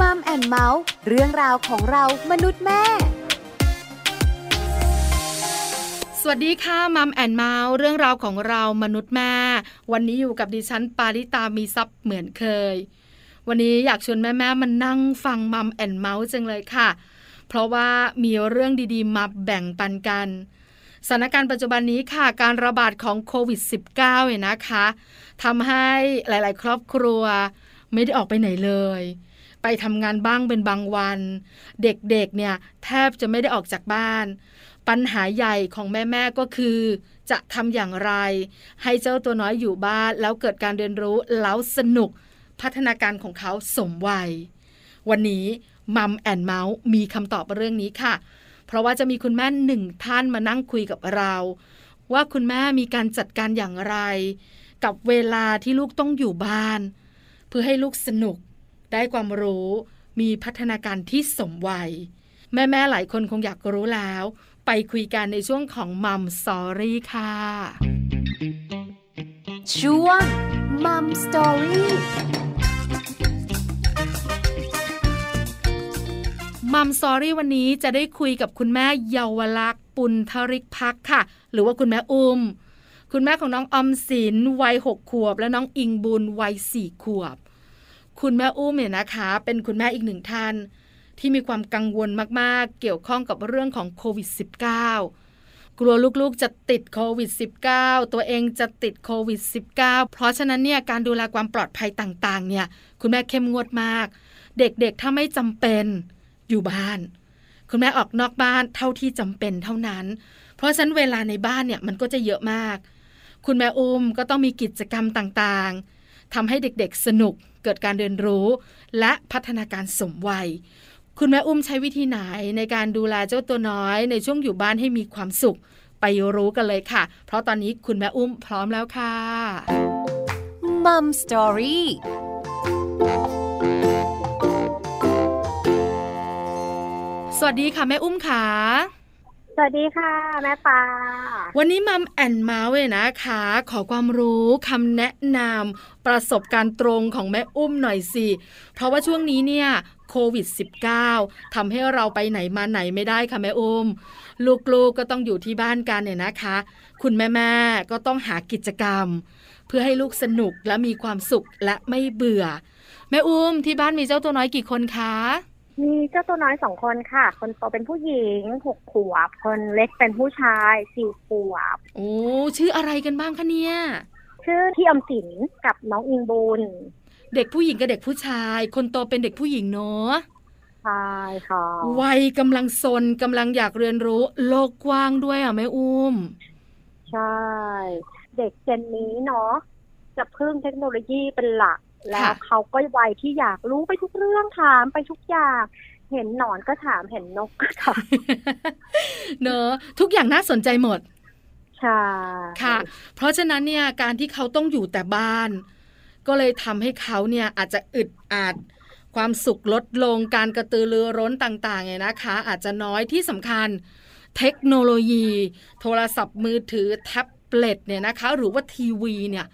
Mum and Mouth เรื่องราวของเรามนุษย์แม่สวัสดีค่ะ Mum and Mouth เรื่องราวของเรามนุษย์แม่วันนี้อยู่กับดิฉันปาริตามีทรัพย์เหมือนเคย วันนี้อยากชวนแม่แม่มานั่งฟัง Mum and Mouth จังเลยค่ะ เพราะว่ามีเรื่องดีๆ มาแบ่งปันกันสถานการณ์ปัจจุบันนี้ค่ะ การระบาดของโควิด -19 เนี่ยนะคะทำให้หลาย ๆ ครอบครัวไม่ได้ออกไปไหนเลย ไปทำงานบ้างเป็นบางวัน เด็กๆเนี่ยแทบจะไม่ได้ออกจากบ้าน ปัญหาใหญ่ของแม่ๆก็คือ จะทำอย่างไร ให้เจ้าตัวน้อยอยู่บ้าน แล้วเกิดการเรียนรู้แล้วสนุกพัฒนาการของเขาสมวัย วันนี้มัมแอนเมาส์มีคำตอบเรื่องนี้ค่ะ เพราะว่าจะมีคุณแม่หนึ่งท่านมานั่งคุยกับเรา ว่าคุณแม่มีการจัดการอย่างไร กับเวลาที่ลูกต้องอยู่บ้าน เพื่อให้ลูกสนุก ได้ความรู้มีพัฒนาการที่สมวัย แม่ ๆ หลายคนคงอยากรู้แล้ว ไปคุยกันในช่วงของมัมสอรี่ค่ะ ช่วงมัมสตอรี่มัมซอรี่วันนี้จะได้คุยกับคุณแม่เยาวลักษณ์ปุณธริกพักค่ะ หรือว่าคุณแม่อุ้ม คุณแม่ของน้องอมศินวัยหกขวบ และน้องอิงบุญวัยสี่ขวบ คุณแม่อุ้มเนี่ยนะคะ เป็นคุณแม่อีกหนึ่งท่าน ที่มีความกังวลมากๆ เกี่ยวข้องกับเรื่องของโควิด -19 กลัวลูกๆจะติดโควิด -19 ตัวเองจะติดโควิด -19 เพราะฉะนั้นเนี่ยการดูแลความปลอดภัยต่างๆ เนี่ย คุณแม่เข้มงวดมาก เด็กๆถ้าไม่จำเป็นอยู่บ้าน คุณแม่ออกนอกบ้านเท่าที่จำเป็นเท่านั้น เพราะฉะนั้นเวลาในบ้านเนี่ยมันก็จะเยอะมาก คุณแม่อุ้มก็ต้องมีกิจกรรมต่างๆทำให้เด็กๆสนุก เกิดการเรียนรู้และพัฒนาการสมวัย คุณแม่อุ้มใช้วิธีไหนในการดูแลเจ้าตัวน้อย ในช่วงอยู่บ้านให้มีความสุข ไปรู้กันเลยค่ะ เพราะตอนนี้คุณแม่อุ้มพร้อมแล้วค่ะมัมสตอรี่สวัสดีค่ะ แม่อุ้มขา สวัสดีค่ะ แม่ปาวันนี้มัมแอนเมาส์เลยนะคะ ขอความรู้คำแนะนำประสบการณ์ตรงของแม่อุ้มหน่อยสิ เพราะว่าช่วงนี้เนี่ยโควิด -19 ทำให้เราไปไหนมาไหนไม่ได้ค่ะแม่อุ้มลูกๆกก็ต้องอยู่ที่บ้านกันเนี่ยนะคะ คุณแม่ๆก็ต้องหากิจกรรม เพื่อให้ลูกสนุกและมีความสุขและไม่เบื่อ แม่อุ้มที่บ้านมีเจ้าตัวน้อยกี่คนคะ มีเจ้าตัวน้อยสองคนค่ะ คนโตเป็นผู้หญิงหกขวบ คนเล็กเป็นผู้ชายสี่ขวบ โอ้ชื่ออะไรกันบ้างคะเนี่ย ชื่อที่อมสินกับน้องอิงบุญ เด็กผู้หญิงกับเด็กผู้ชาย คนโตเป็นเด็กผู้หญิงเนาะใช่ค่ะ วัยกำลังซนกำลังอยากเรียนรู้ โลกกว้างด้วยอะแม่อุ้ม ใช่ เด็กเจนนี้เนาะจะพึ่งเทคโนโลยีเป็นหลัก แล้วเขาก็วัยที่อยากรู้ไปทุกเรื่องถามไปทุกอย่างเห็นหนอนก็ถามเห็นนกก็ถามเนอะทุกอย่างน่าสนใจหมดใช่ค่ะ เพราะฉะนั้นเนี่ยการที่เขาต้องอยู่แต่บ้าน ก็เลยทำให้เขาเนี่ยอาจจะอึดอัดความสุขลดลงการกระตือรือร้นต่างๆเนี่ยนะคะ อาจจะน้อยที่สำคัญ เทคโนโลยี โทรศัพท์มือถือแท็บเล็ตเนี่ยนะคะ หรือว่าทีวีเนี่ย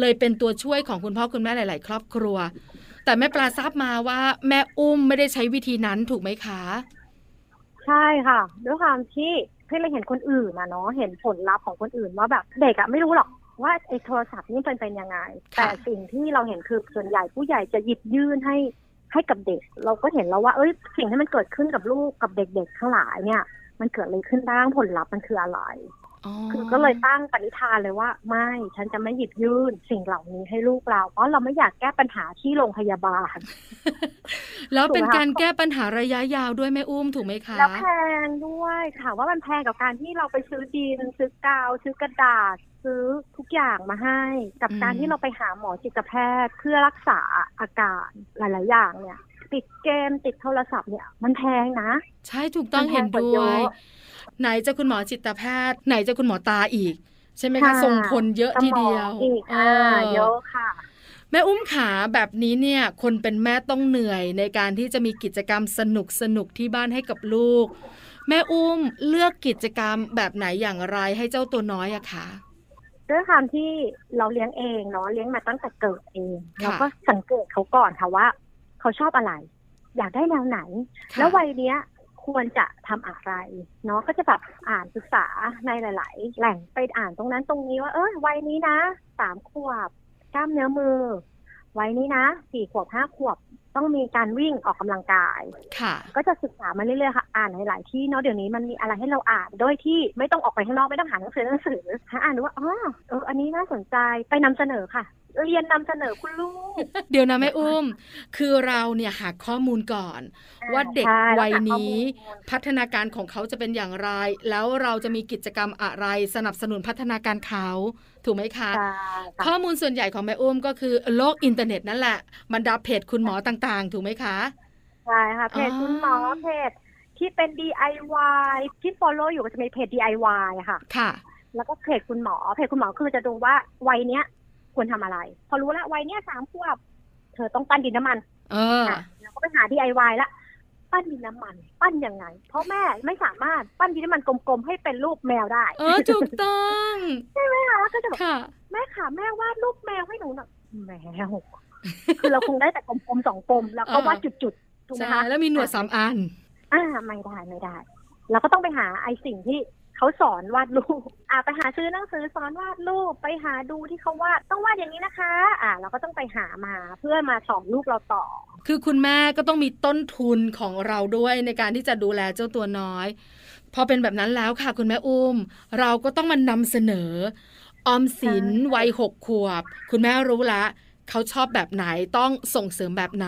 เลยเป็นตัวช่วยของคุณพ่อคุณแม่หลาย ๆ ครอบครัว แต่แม่ปลาทราบมาว่าแม่อุ้มไม่ได้ใช้วิธีนั้นถูกไหมคะ ใช่ค่ะ ด้วยความที่พี่เราเห็นคนอื่นนะเนาะเห็นผลลัพธ์ของคนอื่นว่าแบบเด็กอะไม่รู้หรอกว่าไอ้โทรศัพท์นี่เป็นเป็นยังไง แต่สิ่งที่เราเห็นคือส่วนใหญ่ผู้ใหญ่จะหยิบยื่นให้ให้กับเด็ก เราก็เห็นแล้วว่า เอ้ยสิ่งที่มันเกิดขึ้นกับลูกกับเด็กๆทั้งหลายเนี่ย มันเกิดอะไรขึ้นบ้างผลลัพธ์มันคืออะไร คือก็เลยตั้งปณิธานเลยว่า ไม่ฉันจะไม่หยิบยื่นสิ่งเหล่านี้ให้ลูกเรา เพราะเราไม่อยากแก้ปัญหาที่โรงพยาบาล แล้วเป็นการแก้ปัญหาระยะยาวด้วยแม่อุ้มถูกไหมคะแล้วแพงด้วยค่ะว่ามันแพงกับการที่เราไปซื้อดินซื้อกาว ซื้อกระดาษซื้อทุกอย่างมาให้ กับการที่เราไปหาหมอจิตแพทย์เพื่อรักษาอาการหลาย ๆ อย่างเนี่ย ติดเกมติดโทรศัพท์เนี่ย มันแพงนะ ใช่ถูกต้องเห็นด้วย ไหนจะคุณหมอจิตแพทย์ ไหนจะคุณหมอตาอีก ใช่ไหมคะส่งผลเยอะทีเดียวเยอะค่ะแม่อุ้มขาแบบนี้เนี่ย คนเป็นแม่ต้องเหนื่อยในการที่จะมีกิจกรรมสนุกสนุกที่บ้านให้กับลูก แม่อุ้มเลือกกิจกรรมแบบไหนอย่างไรให้เจ้าตัวน้อยอะคะด้วยความที่เราเลี้ยงเองเนาะเลี้ยงมาตั้งแต่เกิดเองเราก็สังเกตเขาก่อนค่ะว่า เขาชอบอะไร อยากได้แนวไหนค่ะแล้ววัยเนี้ย ควรจะทำอะไรเนาะก็จะแบบอ่านศึกษาในหลาย ๆ แหล่งไปอ่านตรงนั้นตรงนี้ว่าเออวัยนี้นะสามขวบกล้ามเนื้อมือ วัยนี้นะสี่ขวบห้าขวบต้องมีการวิ่งออกกำลังกายค่ะ ก็จะศึกษามาเรื่อย ๆ ค่ะ อ่านหลาย ๆ ที่เนาะเดี๋ยวนี้มันมีอะไรให้เราอ่าน โดยที่ไม่ต้องออกไปข้างนอกไม่ต้องหาหนังสือหนังสือหาอ่านดูว่าอ๋อเอออันนี้น่าสนใจไปนำเสนอค่ะ เรียนนำเสนอคุณลูก เดี๋ยวนะแม่อุ้ม คือเราเนี่ยหาข้อมูลก่อน ว่าเด็กใช่แล้วัยหาข้อนี้มูลพัฒนาการของเขาจะเป็นอย่างไร แล้วเราจะมีกิจกรรมอะไรสนับสนุนพัฒนาการเขาถูกไหมคะใช่ค่ะข้อมูลส่วนใหญ่ของแม่อุ้มก็คือโลกอินเทอร์เน็ตนั่นแหละบรรดาเพจคุณหมอต่างๆ ถูกไหมคะใช่ค่ะเพจอ๋อคุณหมอเพจที่เป็น DIY ที่ follow อยู่ก็จะมีเพจ DIY อะค่ะ ค่ะ แล้วก็เพจคุณหมอเพจคุณหมอคือจะดูว่าวัยเนี้ย ควรทำอะไร พอรู้แล้ววัยเนี้ยสามขวบ เธอต้องปั้นดินน้ำมัน เอออะแล้วก็ไปหา DIY ละปั้นดินน้ำมัน ปั้นยังไง เพราะแม่ไม่สามารถปั้นดินน้ำมันกลมๆให้เป็นรูปแมวได้เออถูกต้องใช่ไหมคะก็จะแบบค่ะแม่ค่ะแม่วาดรูปแมวให้หนูหน่อยแมวคือเราคงได้แต่กลมๆสองกลมแล้วก็วาดจุดๆถูกไหมใช่คะแล้วมีหนวดสามอัน อ่าไม่ได้ไม่ได้เราก็ต้องไปหาไอ้สิ่งที่ เขาสอนวาดรูปอ่าไปหาซื้อหนังสือสอนวาดรูปไปหาดูที่เขาวาดต้องวาดอย่างนี้นะคะ อ่า เราก็ต้องไปหามาเพื่อมาสอนลูกเราต่อ คือคุณแม่ก็ต้องมีต้นทุนของเราด้วยในการที่จะดูแลเจ้าตัวน้อย พอเป็นแบบนั้นแล้วค่ะ คุณแม่อุ้ม เราก็ต้องมานำเสนอออมสินวัยหกขวบ คุณแม่รู้ละ เขาชอบแบบไหนต้องส่งเสริมแบบไหน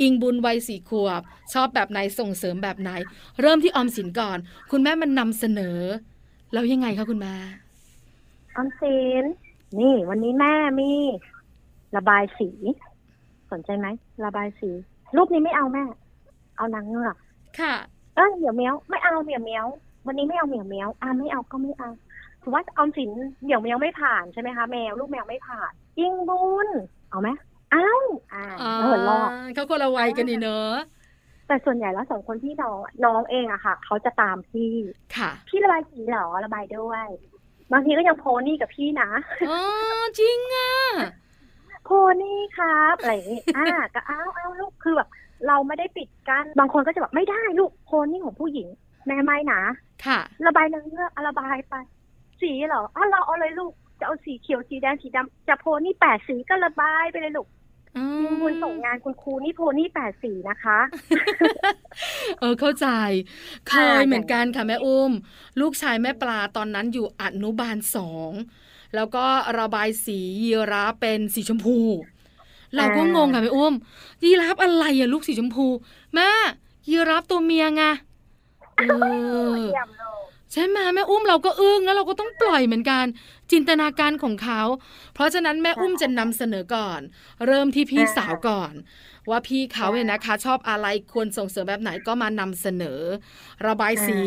อิงบุญวัยสี่ขวบ ชอบแบบไหนส่งเสริมแบบไหน เริ่มที่ออมสินก่อน คุณแม่มันนำเสนอ แล้วยังไงคะคุณแม่ออมสินนี่ วันนี้แม่มีระบายสี สนใจไหมระบายสี รูปนี้ไม่เอาแม่ เอานางเงือกค่ะ เออเหมียวเมียวไม่เอาเหมียวเมียววันนี้ไม่เอาเหมียวเมียวอ่าไม่เอาก็ไม่เอาถือว่าออมสินเหมียวเมียวไม่ผ่านใช่ไหมคะแมวลูกแมวไม่ผ่าน ยิงบุญ เอาไหมเอาอ่าเออรอดเขาคนละวัยกันนี่เนอะแต่ส่วนใหญ่แล้วสองคนพี่น้องอะน้องเองอะค่ะ เขาจะตามพี่ค่ะ พี่ระบายสีเหรอระบายด้วย บางทีก็ยังโพนี่กับพี่นะอ๋อจริงอะโพนี่ครับอะไรอย่างงี้อ่าก็เอาเอาลูกคือแบบเราไม่ได้ปิดกันบางคนก็จะแบบไม่ได้ลูกโพนี่ของผู้หญิงแม่ไม่นะค่ะ ระบายนางเงือกอะระบายไป สีเหรออะเราเอาเลยลูก จะเอาสีเขียวสีแดงสีดำจะโพนี่แปดสีก็ระบายไปเลยลูกอืมยิงบุญส่งงานคุณครูนี่โพนี่แปดสีนะคะ เออเข้าใจเคยอ่าเหมือนกันค่ะแม่อุ้ม ลูกชายแม่ปลาตอนนั้นอยู่อนุบาลสองแล้วก็ระบายสียีราฟเป็นสีชมพู เราก็งงค่ะแม่อุ้ม ยีราฟอะไรอะลูกสีชมพู แม่ยีราฟตัวเมียไงเออเยี่ยมเลยใช่ไหมแม่อุ้มเราก็อึ้งแล้วเราก็ต้องปล่อยเหมือนกัน จินตนาการของเขา เพราะฉะนั้นแม่อุ้มจะนำเสนอก่อน เริ่มที่พี่สาวก่อน ว่าพี่เขาเนี่ยนะคะ ชอบอะไรควรส่งเสริมแบบไหนก็มานำเสนอ ระบายสี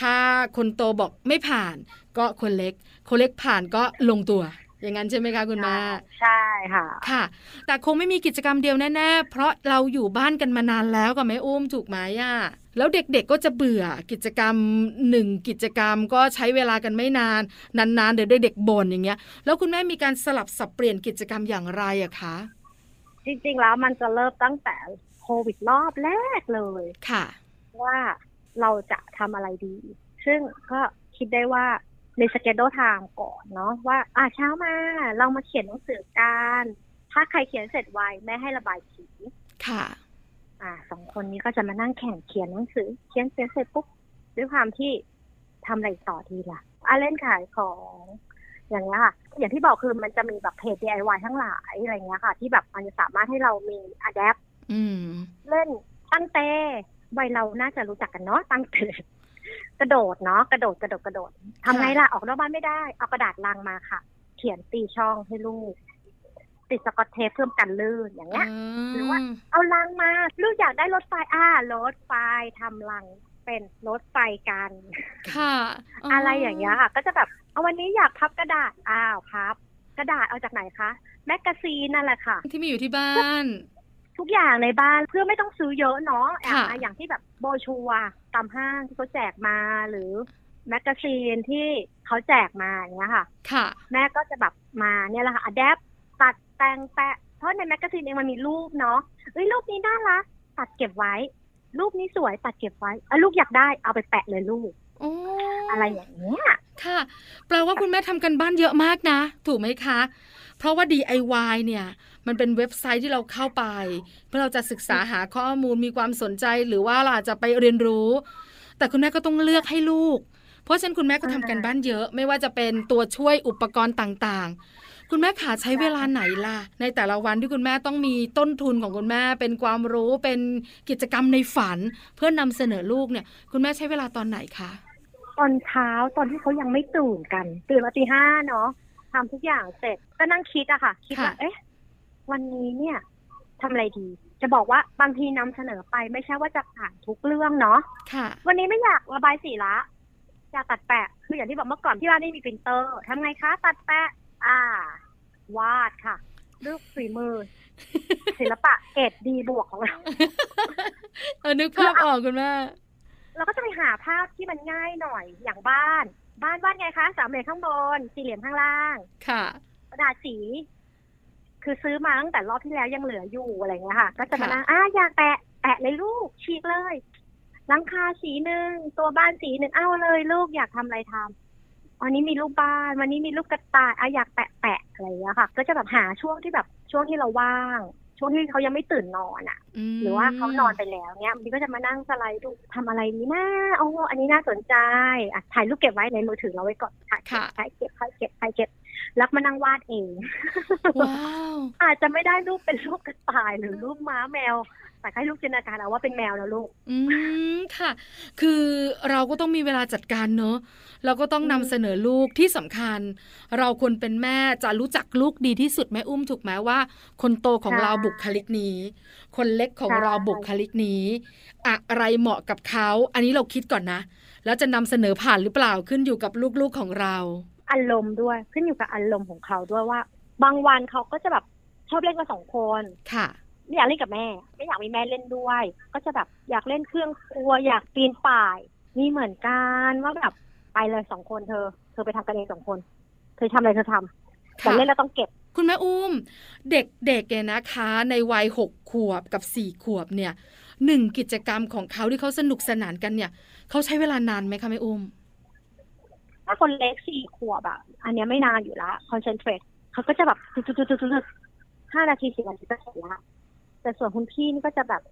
ถ้าคนโตบอกไม่ผ่าน ก็คนเล็ก คนเล็กผ่านก็ลงตัว อย่างนั้นใช่ไหมคะคุณแม่ใช่ค่ะ ค่ะ แต่คงไม่มีกิจกรรมเดียวแน่ๆเพราะเราอยู่บ้านกันมานานแล้วกับแม่อุ้มถูกไหมอะ แล้วเด็กๆก็จะเบื่อกิจกรรมหนึ่งกิจกรรมก็ใช้เวลากันไม่นาน นานๆเดี๋ยวเด็กๆบ่นอย่างเงี้ย แล้วคุณแม่มีการสลับสับเปลี่ยนกิจกรรมอย่างไรอะคะ จริงๆแล้วมันจะเริ่มตั้งแต่โควิดรอบแรกเลยค่ะ ว่าเราจะทำอะไรดี ซึ่งก็คิดได้ว่าในสเกจโดไทม์ก่อนเนาะว่าอ่าเช้ามาเรามาเขียนหนังสือกัน ถ้าใครเขียนเสร็จไวแม่ให้ระบายสีค่ะ อ่าสองคนนี้ก็จะมานั่งแข่งเขียนหนังสือ เขียนเสร็จเสร็จปุ๊บด้วยความที่ทำอะไรต่อดีล่ะอะเล่นขายของ อย่างเงี้ยค่ะ อย่างที่บอกคือมันจะมีแบบเพจ DIY ทั้งหลายอะไรเงี้ยค่ะ ที่แบบมันจะสามารถให้เรามี adapt อืม เล่นตั้งเตวัยเราน่าจะรู้จักกันเนาะตั้งเตกระโดดเนาะกระโดดกระโดดกระโดดทำไงล่ะออกนอกบ้านไม่ได้ เอากระดาษลังมาค่ะ เขียนตีช่องให้ลูก ติดสกอตเทปเพิ่มกันลื่นอย่างเงี้ยหรือว่าเอาลังมาลูกอยากได้รถไฟอ่ารถไฟทำลังเป็นรถไฟกัน ค่ะ อะไรอย่างเงี้ยค่ะ ก็จะแบบเอาวันนี้อยากพับกระดาษอ้าวพับ กระดาษเอาจากไหนคะ magazine นั่นแหละค่ะ ที่มีอยู่ที่บ้าน ทุกอย่างในบ้านเพื่อไม่ต้องซื้อเยอะเนาะค่ะอะอย่างที่แบบโบรชัวร์ตามห้างที่เขาแจกมาหรือ magazine ที่เขาแจกมาอย่างเงี้ยค่ะ ค่ะ แม่ก็จะแบบมาเนี่ยแหละค่ะอัดแอปตัด แต่งแปะเพราะใน magazine เองมันมีรูปเนาะเอ้ยรูปนี้น่ารักตัดเก็บไว้ รูปนี้สวยตัดเก็บไว้อะลูกอยากได้เอาไปแปะเลยลูกโอ้อะไรอย่างเงี้ยค่ะ แปลว่าคุณแม่ทำกันบ้านเยอะมากนะ ถูกไหมคะ เพราะว่า DIY เนี่ย มันเป็นเว็บไซต์ที่เราเข้าไป เพื่อเราจะศึกษาหาข้อมูลมีความสนใจหรือว่าเราอาจจะไปเรียนรู้ แต่คุณแม่ก็ต้องเลือกให้ลูก เพราะฉะนั้นคุณแม่ก็ทำกันบ้านเยอะ ไม่ว่าจะเป็นตัวช่วยอุปกรณ์ต่างๆ คุณแม่ขาใช้เวลาไหนล่ะ ในแต่ละวันที่คุณแม่ต้องมีต้นทุนของคุณแม่เป็นความรู้เป็นกิจกรรมในฝัน เพื่อนำเสนอลูกเนี่ย คุณแม่ใช้เวลาตอนไหนคะตอนเช้าตอนที่เขายังไม่ตื่นกัน ตื่นมาตีห้าเนาะทำทุกอย่างเสร็จก็นั่งคิดอะค่ะ คิดว่าค่ะเอ๊ะ วันนี้เนี่ยทำอะไรดี จะบอกว่าบางทีนำเสนอไปไม่ใช่ว่าจะผ่านทุกเรื่องเนาะค่ะ วันนี้ไม่อยากระบายสีละอยากตัดแปะ คืออย่างที่บอกเมื่อก่อนที่บ้านไม่มีปรินเตอร์ทำไงคะ ตัดแปะ อ่า วาดค่ะรูปฝีมือ ศิลปะเกรดดีบวกของเราเออนึกภาพออกคุณแม่เราก็จะไปหาภาพที่มันง่ายหน่อยอย่างบ้าน บ้านวาดไงคะสามเหลี่ยมข้างบน สี่เหลี่ยมข้างล่าง ค่ะกระดาษสี คือซื้อมาตั้งแต่รอบที่แล้วยังเหลืออยู่อะไรเงี้ยค่ะ ก็จะมาค่ะนั่งอ่าอยากแปะแปะเลยลูกฉีกเลยหลังคาสีหนึ่งตัวบ้านสีหนึ่งเอาเลยลูกอยากทำอะไรทำ วันนี้มีรูปบ้าน วันนี้มีรูปกระต่ายอะอยากแปะแปะอะไรเงี้ยค่ะ ก็จะแบบหาช่วงที่แบบช่วงที่เราว่าง ช่วงที่เขายังไม่ตื่นนอนอะมหรือว่าเขานอนไปแล้วเนี่ยมันก็จะมานั่งสไลด์ดูทำอะไรดีนะโอ้อันนี้น่าสนใจอะถ่ายรูปเก็บไว้ในมือถือเราไว้ก่อนถ่ายเก็บค่ะถ่ายเก็บถ่ายเก็บถ่ายเก็บแล้วมานั่งวาดเองว้าวอาจจะไม่ได้รูปเป็นรูปกระต่ายหรือรูปม้าแมว แต่ให้ลูกจินตนาการเอาว่าเป็นแมวแล้วลูก อืมค่ะ คือเราก็ต้องมีเวลาจัดการเนอะเราก็ต้องนำเสนอลูกที่สำคัญ เราควรเป็นแม่จะรู้จักลูกดีที่สุดแม่อุ้มถูกไหมว่า คนโตของใช่เราบุคลิกนี้ คนเล็กของใช่เราบุคลิกนี้ อะไรเหมาะกับเขา อันนี้เราคิดก่อนนะ แล้วจะนำเสนอผ่านหรือเปล่าขึ้นอยู่กับลูกๆของเรา อารมณ์ด้วยขึ้นอยู่กับอารมณ์ของเขาด้วยว่า บางวันเขาก็จะแบบชอบเล่นกันสองคนค่ะ ไม่อยากเล่นกับแม่ ไม่อยากมีแม่เล่นด้วย ก็จะแบบอยากเล่นเครื่องครัว อยากปีนป่ายมีเหมือนกันว่าแบบไปเลยสองคนเธอ เธอไปทำกันเองสองคน เธอทำอะไรเธอทำแต่ค่ะเล่นแล้วต้องเก็บ คุณแม่อุ้ม เด็กๆเนี่ยนะคะ ในวัยหกขวบกับสี่ขวบเนี่ยหนึ่งกิจกรรมของเขาที่เขาสนุกสนานกันเนี่ยเขาใช้เวลานานไหมคะแม่อุ้มถ้าคนเล็กสี่ขวบอะอันเนี้ยไม่นานอยู่ละคอนเซนเทรตเขาก็จะแบบตึ๊ดๆๆๆห้านาทีสิบนาทีก็เสร็จละ แต่ส่วนคุณพี่นี่ก็จะแบบ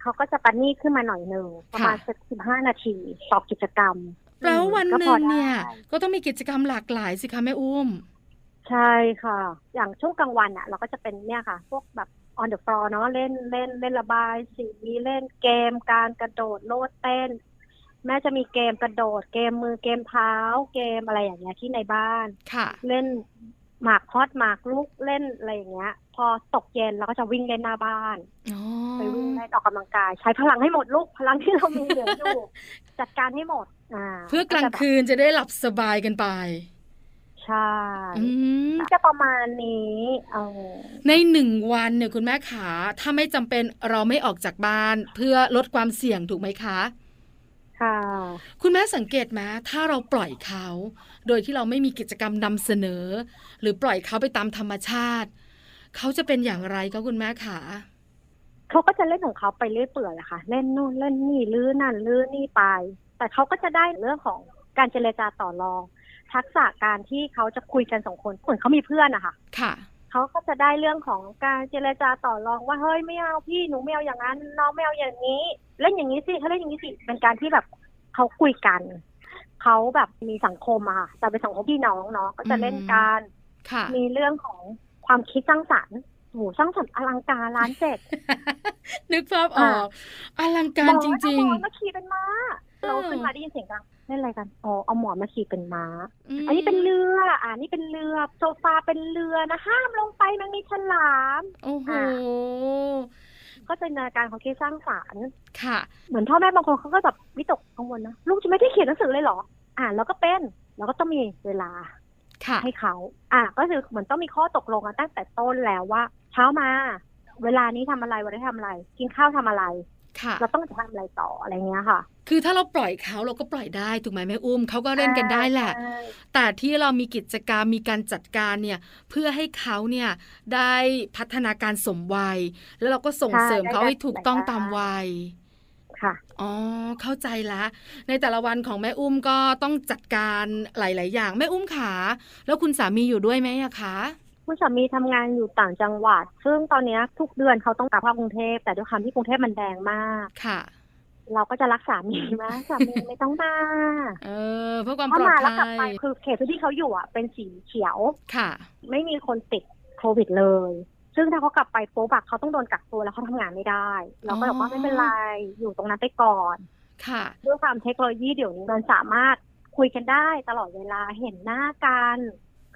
เขาก็จะปันนี่ขึ้นมาหน่อยหนึ่งประมาณสักสิบห้านาทีต่อกิจกรรมแปลว่าวันหก็นึ่พองได้เนี่ย ก็ต้องมีกิจกรรมหลากหลายสิคะแม่อุ้ม ใช่ค่ะ อย่างช่วงกลางวันอะเราก็จะเป็นเนี่ยค่ะ พวกแบบ on the floor เนาะเล่นเล่นเล่นระบายสีเล่นเกมการกระโดดโลดเต้น แม่จะมีเกมกระโดด เกมมือเกมเท้า เกมอะไรอย่างเงี้ยที่ในบ้านค่ะ เล่นหมากฮอตหมากลุกเล่นอะไรอย่างเงี้ย พอตกเย็นเราก็จะวิ่งเล่นหน้าบ้านอ๋อไปวิ่งเล่นออกกำลังกาย ใช้พลังให้หมดลูกพลังที่เรามีเหลืออยู่จัดการให้หมดอ่าเพื่อกลางคืนจะได้หลับสบายกันไป ใช่อืมจะประมาณนี้เออในหนึ่งวันเนี่ยคุณแม่ขาถ้าไม่จำเป็นเราไม่ออกจากบ้าน เพื่อลดความเสี่ยงถูกไหมคะค่ะคุณแม่สังเกตไหมถ้าเราปล่อยเขา โดยที่เราไม่มีกิจกรรมนำเสนอ หรือปล่อยเขาไปตามธรรมชาติ เขาจะเป็นอย่างไรคะคุณแม่ขาเขาก็จะเล่นของเขาไปเรื่อยเปื่อยอะค่ะ เล่นนู่นเล่นนี่ลื้อนั่นลื้อนี่ไป แต่เขาก็จะได้เรื่องของการเจรจาต่อรอง ทักษะการที่เขาจะคุยกันสองคนเหมือนเขามีเพื่อนอะค่ะ ค่ะเขาก็จะได้เรื่องของการเจรจาต่อรองว่าเฮ้ยไม่เอาพี่หนูไม่เอาอย่างนั้นน้องไม่เอาอย่างนี้ เล่นอย่างนี้สิเขาเล่นอย่างนี้สิเป็นการที่แบบเขาคุยกันเขาแบบมีสังคมอะค่ะแต่เป็นสังคมพี่น้องเนาะก็จะเล่นกันค่ะมีเรื่องของ ความคิดสร้างสรรค์โหสร้างสรรค์อลังการร้านเจ็ดนึกภาพออก อลังการจริงหมอนมาขี่เป็นม้าเออเราขึ้นมาได้ยินเสียงกันเล่นอะไรกัน อ๋อ เอาหมอนมาขี่เป็นม้าๆอันนี้เป็นเรือ อ่านี่เป็นเรือ โซฟาเป็นเรือนะ ห้ามลงไปมันมีฉลาม โอ้โหอ่ก็เป็นนาการของคิดสร้างสรรค์ ค่ะ เหมือนพ่อแม่บางคนเขาก็แบบวิตกกังวลนะ ลูกจะไม่ได้เขียนหนังสือเลยเหรอ อ่านแล้วก็เป็น แล้วก็ต้องมีเวลาค่ะ ให้เขา อะก็คือเหมือนต้องมีข้อตกลงกันตั้งแต่ต้นแล้วว่า เช้ามา เวลานี้ทำอะไรวันนี้ทำอะไร กินข้าวทำอะไรค่ะเราต้องทำอะไรต่ออะไรเงี้ยค่ะ คือถ้าเราปล่อยเขาเราก็ปล่อยได้ถูกไหมแม่อุ้มเขาก็เล่นกันได้แหละใช่แต่ที่เรามีกิจกรรมมีการจัดการเนี่ยเพื่อให้เขาเนี่ยได้พัฒนาการสมวัย แล้วเราก็ส่งเสริมเขาให้ถูกต้องตามวัย ค่ะ อ๋อ เข้าใจละ ในแต่ละวันของแม่อุ้มก็ต้องจัดการหลาย ๆ อย่าง แม่อุ้มขา แล้วคุณสามีอยู่ด้วยไหมอะคะคุณสามีทำงานอยู่ต่างจังหวัด ซึ่งตอนเนี้ยทุกเดือนเขาต้องกลับเข้ากรุงเทพ แต่ด้วยความที่กรุงเทพมันแดงมาก ค่ะ เราก็จะรักสามีว่าสามีไม่ต้องมา เออ เพื่อความถ้าปลอดมาแล้วภักลับไปยคือเขตพื้นที่เขาอยู่อะเป็นสีเขียว ค่ะ ไม่มีคนติดโควิดเลย ซึ่งถ้าเขากลับไปปุ๊บอะเขาต้องโดนกักตัวแล้วเขาทำงานไม่ได้ เราก็บอกว่าไม่เป็นไรอยู่ตรงนั้นไปก่อน ค่ะด้วยความเทคโนโลยีเดี๋ยวนี้มันสามารถคุยกันได้ตลอดเวลาเห็นหน้ากัน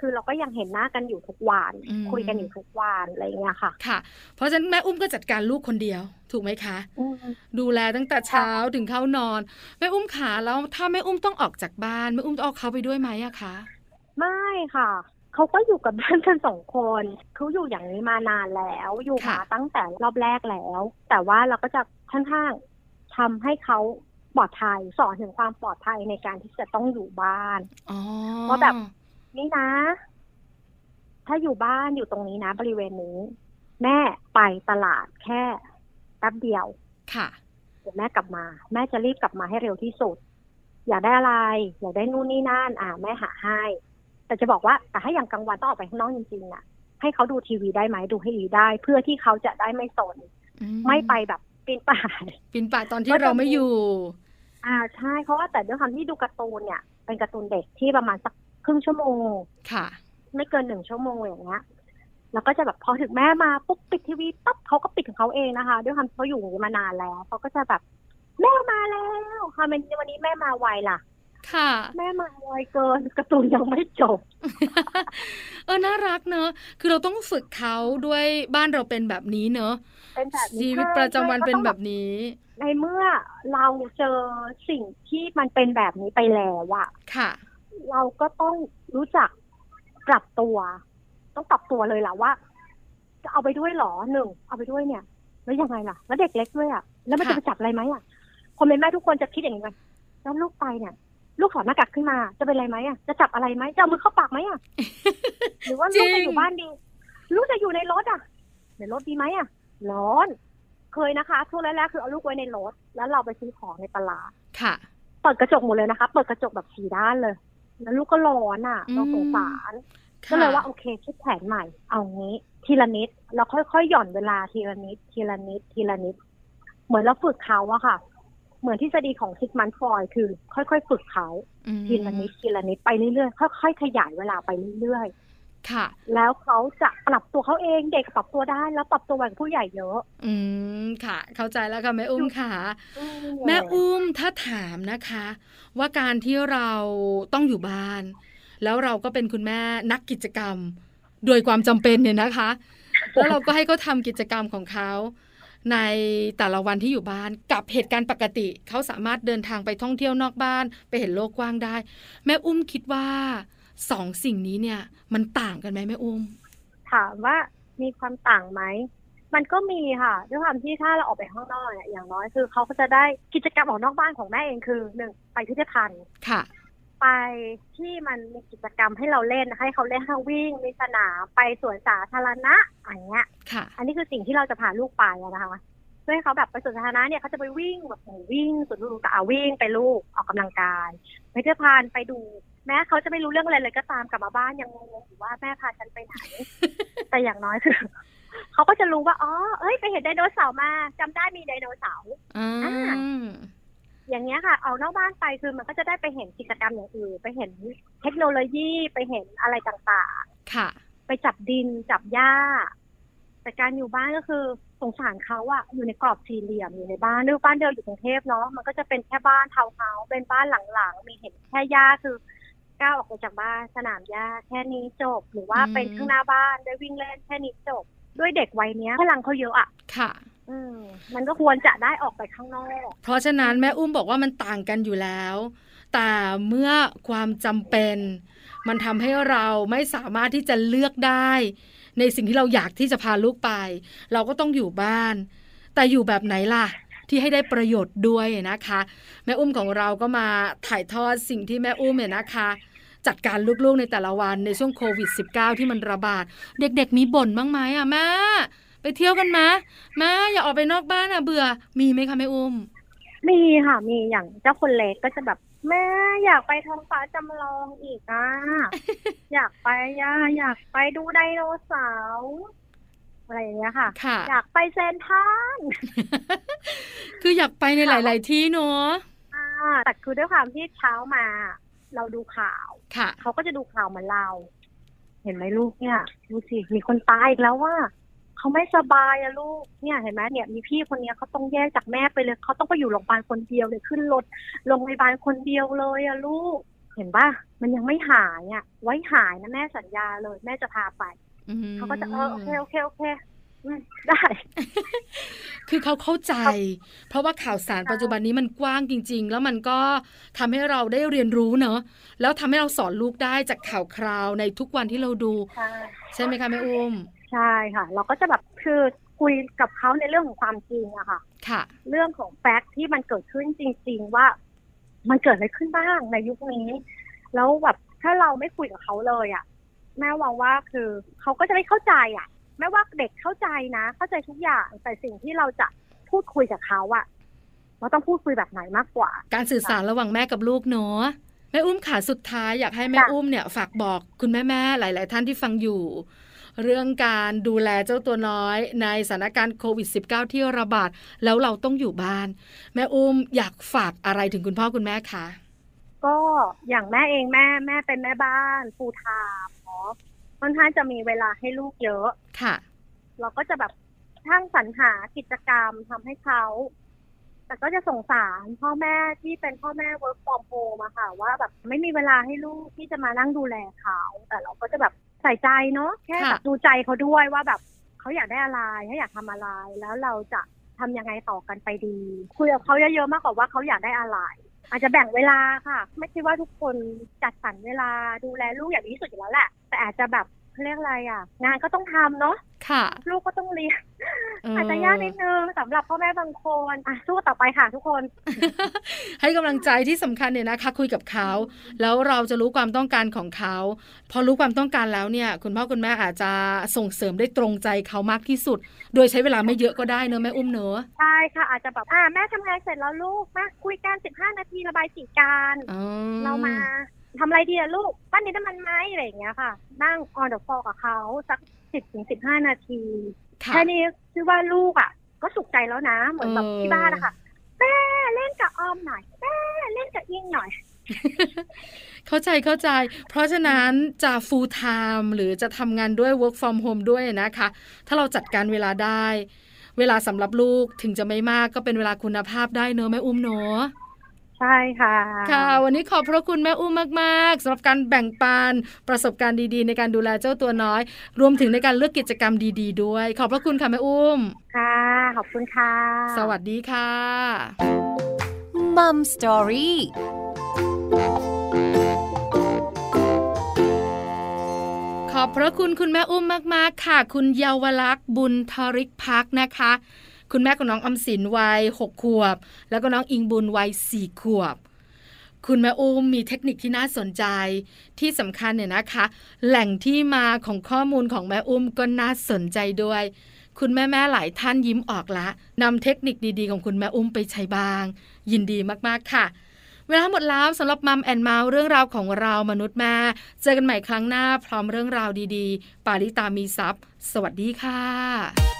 คือเราก็ยังเห็นหน้ากันอยู่ทุกวันอืมคุยกันอยู่ทุกวันอะไรอย่างเงี้ยค่ะค่ะ เพราะฉะนั้นแม่อุ้มก็จัดการลูกคนเดียว ถูกไหมคะ ดูแลตั้งแต่เช้าถึงเข้านอนแม่อุ้มขาแล้วถ้าแม่อุ้มต้องออกจากบ้านแม่อุ้มจะเอาเขาไปด้วยไหมอะคะไม่ค่ะ เขาก็อยู่กับบ้านกันสองคนเขาอยู่อย่างนี้มานานแล้ว อยู่ค่ะมาตั้งแต่รอบแรกแล้ว แต่ว่าเราก็จะค่อนข้างทำให้เขาปลอดภัยสอนถึงความปลอดภัยในการที่จะต้องอยู่บ้านอ๋อว่าแบบนี่นะ ถ้าอยู่บ้านอยู่ตรงนี้นะ บริเวณนี้ แม่ไปตลาดแค่แป๊บเดียว ค่ะเดี๋ยวแม่กลับมา แม่จะรีบกลับมาให้เร็วที่สุด อยากได้อะไร อยากได้นู่นนี่นั่น อ่า แม่หาให้ แต่จะบอกว่าแต่ถ้าอย่างกลางวันต้องออกไปข้างนอกจริงๆอะ ให้เขาดูทีวีได้ไหมดูให้ดีได้ เพื่อที่เขาจะได้ไม่สนอืไม่ไปแบบปีนป่ายปีนป่ายตอนที่ก็จะเราไม่อยู่ อ่าใช่เพราะว่าแต่ด้วยความที่ดูการ์ตูนเนี่ย เป็นการ์ตูนเด็กที่ประมาณสักครึ่งชั่วโมงค่ะ ไม่เกินหนึ่งชั่วโมงอย่างเงี้ยแล้วก็จะแบบพอถึงแม่มาปุ๊บปิดทีวีปั๊บเขาก็ปิดของเขาเองนะคะ ด้วยความที่เขาอยู่อย่างนี้มานานแล้วเขาก็จะแบบแม่มาแล้วค่ะเป็นวันนี้แม่มาไวล่ะ ค่ะ แม่มาไวเกินการ์ตูนยังไม่จบ เออ น่ารักเนอะ คือเราต้องฝึกเขาด้วยบ้านเราเป็นแบบนี้เนอะเป็นแบบนี้ชีวิตประจำวันเป็นแบบนี้ ในเมื่อเราเจอสิ่งที่มันเป็นแบบนี้ไปแล้วอะค่ะ เราก็ต้องรู้จักปรับตัว ต้องปรับตัวเลยล่ะว่า จะเอาไปด้วยเหรอหนึ่งเอาไปด้วยเนี่ย แล้วยังไงล่ะ แล้วเด็กเล็กด้วยอะแล้วมันจะค่ะไปจับอะไรไหมอะคนเป็นแม่ทุกคนจะคิดอย่างนี้ไหมแล้วลูกไปเนี่ย ลูกถอดหน้ากากขึ้นมา จะเป็นอะไรไหมอะจะจับอะไรไหมจะเอามือเข้าปากไหมอะหรือว่าลูกจะอยู่บ้านดี ลูกจะอยู่ในรถอะในรถดีไหมอะร้อน เคยนะคะช่วงแรกๆคือเอาลูกไว้ในรถ แล้วเราไปซื้อของในตลาดค่ะ เปิดกระจกหมดเลยนะคะ เปิดกระจกแบบสีด้านเลย แล้วลูกก็ร้อนอะอืมเราสงสารค่ะก็เลยว่าโอเคคิดแผนใหม่ เอางี้ ทีละนิดเราค่อยๆหย่อนเวลาทีละนิด ทีละนิด ทีละนิด เหมือนเราฝึกเขาอะค่ะ เหมือนทฤษฎีของซิกมันฟรอยด์คือ ค่อยๆฝึกเขาอืมทีละนิดทีละนิดไปเรื่อยๆค่อยๆขยายเวลาไปเรื่อยค่ะๆแล้วเขาจะปรับตัวเขาเองเด็กปรับตัวได้แล้วปรับตัวแบบผู้ใหญ่เยอะ อืมค่ะ เข้าใจแล้วค่ะแม่อุ้มค่ะอืแม่อุ้มถ้าถามนะคะ ว่าการที่เราต้องอยู่บ้าน แล้วเราก็เป็นคุณแม่นักกิจกรรม โดยความจำเป็นเนี่ยนะคะ แล้วเราก็ให้เขาทำกิจกรรมของเขา ในแต่ละวันที่อยู่บ้านกับเหตุการณ์ปกติ เขาสามารถเดินทางไปท่องเที่ยวนอกบ้าน ไปเห็นโลกกว้างได้ แม่อุ้มคิดว่าสองสิ่งนี้เนี่ย มันต่างกันไหมแม่อุ้ม ถามว่ามีความต่างไหมมันก็มีค่ะด้วยความที่ถ้าเราออกไปข้างนอกเนี่ยอย่างน้อยคือเขาก็จะได้กิจกรรมออกนอกบ้านของแม่เองคือหนึ่งไปพิพิธภัณฑ์ค่ะ ไปที่มันมีกิจกรรมให้เราเล่นให้เขาเล่นให้วิ่งมีสนามไปสวนสาธารณะอย่างเงี้ยค่ะอันนี้คือสิ่งที่เราจะพาลูกไปอะนะคะเพื่อให้เขาแบบไปสวนสาธารณะเนี่ยเขาจะไปวิ่งแบบโอ้โหวิ่งสวนลูกอะวิ่งไปลูกออกกำลังกายไปเที่ยวพาไปดู แม้เขาจะไม่รู้เรื่องอะไรเลยก็ตามกลับมาบ้านยังงงๆอยู่ว่าแม่พาฉันไปไหน แต่อย่างน้อยคือเขาก็จะรู้ว่าอ๋อเอ้ยไปเห็นไดโนเสาร์มาจำได้มีไดโนเสาร์อืม อย่างเงี้ยค่ะ เอานอกบ้านไปคือมันก็จะได้ไปเห็นกิจกรรมอย่างอื่น ไปเห็นเทคโนโลยีไปเห็นอะไรต่างค่ะๆไปจับดินจับหญ้า แต่การอยู่บ้านก็คือสงสารเขาอะอยู่ในกรอบสี่เหลี่ยมอยู่ในบ้านด้วยบ้านเดียวอยู่กรุงเทพเนาะมันก็จะเป็นแค่บ้านทาวน์เฮาส์เป็นบ้านหลังๆมีเห็นแค่หญ้าคือก้าวออกไปจากบ้านสนามหญ้าแค่นี้จบ หรือว่าอืมเป็นข้างหน้าบ้านได้วิ่งเล่นแค่นี้จบ ด้วยเด็กวัยเนี้ยพลังเขาเยอะอะค่ะอื มันก็ควรจะได้ออกไปข้างนอก เพราะฉะนั้นแม่อุ้มบอกว่ามันต่างกันอยู่แล้ว แต่เมื่อความจำเป็น มันทำให้เราไม่สามารถที่จะเลือกได้ ในสิ่งที่เราอยากที่จะพาลูกไป เราก็ต้องอยู่บ้าน แต่อยู่แบบไหนล่ะ ที่ให้ได้ประโยชน์ด้วยนะคะ แม่อุ้มของเราก็มาถ่ายทอดสิ่งที่แม่อุ้มเนี่ยนะคะจัดการลูกๆในแต่ละวันในช่วงโควิด -19 ที่มันระบาด เด็กๆมีบ่นบ้างไหมอะแม่ ไปเที่ยวกันไหมแม่อย่าออกไปนอกบ้านอะเบื่อ มีไหมคะแม่อุ้มมีค่ะ มีอย่างเจ้าคนเล็กก็จะแบบแม่อยากไปท้องฟ้าจำลองอีกอะ อยากไปย่าอยากไปดูไดโนเสาร์อะไรอย่างเงี้ยค่ะค่ะอยากไปเซนทรัลคืออยากไปในหลาย ๆ ที่เนาะอ่าแต่คือด้วยความที่เช้ามา เราดูข่าวค่ะเขาก็จะดูข่าวเหมือนเรา เห็นไหมลูกเนี่ย ดูสิ มีคนตายอีกแล้วว่า เขาไม่สบายอะลูกเนี่ยเห็นไหมเนี่ยมีพี่คนเนี้ยเขาต้องแยกจากแม่ไปเลยเขาต้องไปอยู่โรงพยาบาลคนเดียวเลยขึ้นรถโรงพยาบาลคนเดียวเลยอะลูก เห็นปะมันยังไม่หายอะไว้หายนะแม่สัญญาเลยแม่จะพาไปอืมเขาก็จะเออโอเคโอเคโอเคอืมได้ คือเขาเข้าใจ เพราะว่าข่าวสารใช่ปัจจุบันนี้มันกว้างจริง ๆ แล้วมันก็ทำให้เราได้เรียนรู้เนอะแล้วทำให้เราสอนลูกได้จากข่าวคราวในทุกวันที่เราดู ใช่ใช่ไหมคะแม่อุ้มใช่ค่ะ เราก็จะแบบคือคุยกับเขาในเรื่องของความจริงอะค่ะ ค่ะ เรื่องของแฟกต์ที่มันเกิดขึ้นจริง ๆ ว่า มันเกิดอะไรขึ้นบ้างในยุคนี้ แล้วแบบถ้าเราไม่คุยกับเขาเลยอะแม่หวังว่าคือเขาก็จะไม่เข้าใจอะแม้ว่าเด็กเข้าใจนะ เข้าใจทุกอย่างแต่สิ่งที่เราจะพูดคุยกับเขาอะเราต้องพูดคุยแบบไหนมากกว่า การสื่อสารระหว่างแม่กับลูกเนอะแม่อุ้มขาสุดท้ายอยากให้แม่จ้ะอุ้มเนี่ยฝากบอกคุณแม่ๆหลาย ๆ ท่านที่ฟังอยู่ เรื่องการดูแลเจ้าตัวน้อยในสถานการณ์โควิด -19 ที่ระบาด แล้วเราต้องอยู่บ้าน แม่อุ้มอยากฝากอะไรถึงคุณพ่อคุณแม่คะก็อย่างแม่เองแม่แม่เป็นแม่บ้านฟูลไทม์เนาะค่อนข้างจะมีเวลาให้ลูกเยอะค่ะ เราก็จะแบบทั้งสรรหากิจกรรมทำให้เขา แต่ก็จะสงสารพ่อแม่ที่เป็นพ่อแม่ work from home อะค่ะ ว่าแบบไม่มีเวลาให้ลูกที่จะมานั่งดูแลเขา แต่เราก็จะแบบ ใส่ใจเนาะแค่ค่ะแบบดูใจเขาด้วยว่าแบบเขาอยากได้อะไรเขาอยากทำอะไร แล้วเราจะทำยังไงต่อกันไปดีคุยกับเขาเยอะๆมากกว่าว่าเขาอยากได้อะไร อาจจะแบ่งเวลาค่ะ ไม่ใช่ว่าทุกคนจัดสรรเวลาดูแลลูกอย่างดีที่สุดอยู่แล้วแหละแต่อาจจะแบบ เขาเรียกอะไรอะ งานก็ต้องทำเนาะค่ะ ลูกก็ต้องเรียนเออออาจจะยากนิดนึงสำหรับพ่อแม่บางคนอะสู้ต่อไปค่ะทุกคน ให้กำลังใจที่สำคัญเนี่ยนะคะ คุยกับเขา แล้วเราจะรู้ความต้องการของเขา พอรู้ความต้องการแล้วเนี่ย คุณพ่อคุณแม่อาจจะส่งเสริมได้ตรงใจเขามากที่สุด โดยใช้เวลาไม่เยอะก็ได้เนอะแม่อุ้มเนอะใช่ค่ะอาจจะแบบอ่าแม่ทำงานเสร็จแล้วลูกมาคุยกันสิบห้านาทีระบายสีการอ๋อเรามา ทำอะไรดีอะลูกปั้นดินน้ำมันไหมอะไรอย่างเงี้ยค่ะ นั่ง on the floor กับเขาสักสิบถึงสิบห้านาทีค่ะ แค่นี้ชื่อว่าลูกอะ ก็สุขใจแล้วนะ เหมือนแบบเออ ที่บ้านอะค่ะแม่เล่นกับออมหน่อยแม่เล่นกับยิ่งหน่อย เข้าใจเข้าใจ เพราะฉะนั้นจะ full time หรือจะทำงานด้วย work from home ด้วยนะคะ ถ้าเราจัดการเวลาได้ เวลาสำหรับลูกถึงจะไม่มากก็เป็นเวลาคุณภาพได้เนอะแม่อุ้มเนอะ ใช่ค่ะ ค่ะ วันนี้ขอบพระคุณแม่อุ้มมาก ๆสำหรับการแบ่งปันประสบการณ์ดีๆ ในการดูแลเจ้าตัวน้อย รวมถึงในการเลือกกิจกรรมดี ๆ ด้วย ขอบพระคุณค่ะแม่อุ้ม ค่ะ ขอบคุณค่ะ สวัสดีค่ะมัมสตอรี่ขอบพระคุณคุณแม่อุ้มมาก ๆ ค่ะ คุณเยาวลักษณ์บุญทริกพักนะคะ คุณแม่ของน้องอมสินวัยหกขวบ แล้วก็น้องอิงบุญวัยสี่ขวบ คุณแม่อุ้มมีเทคนิคที่น่าสนใจที่สำคัญเนี่ยนะคะ แหล่งที่มาของข้อมูลของแม่อุ้มก็น่าสนใจด้วย คุณแม่แม่หลายท่านยิ้มออกละนำเทคนิคดีๆ ของคุณแม่อุ้มไปใช้บ้าง ยินดีมากๆค่ะเวลาหมดแล้วสำหรับ Mum and Mouth เรื่องราวของเรามนุษย์แม่ เจอกันใหม่ครั้งหน้าพร้อมเรื่องราวดีๆ ปาริตามีทรัพย์สวัสดีค่ะ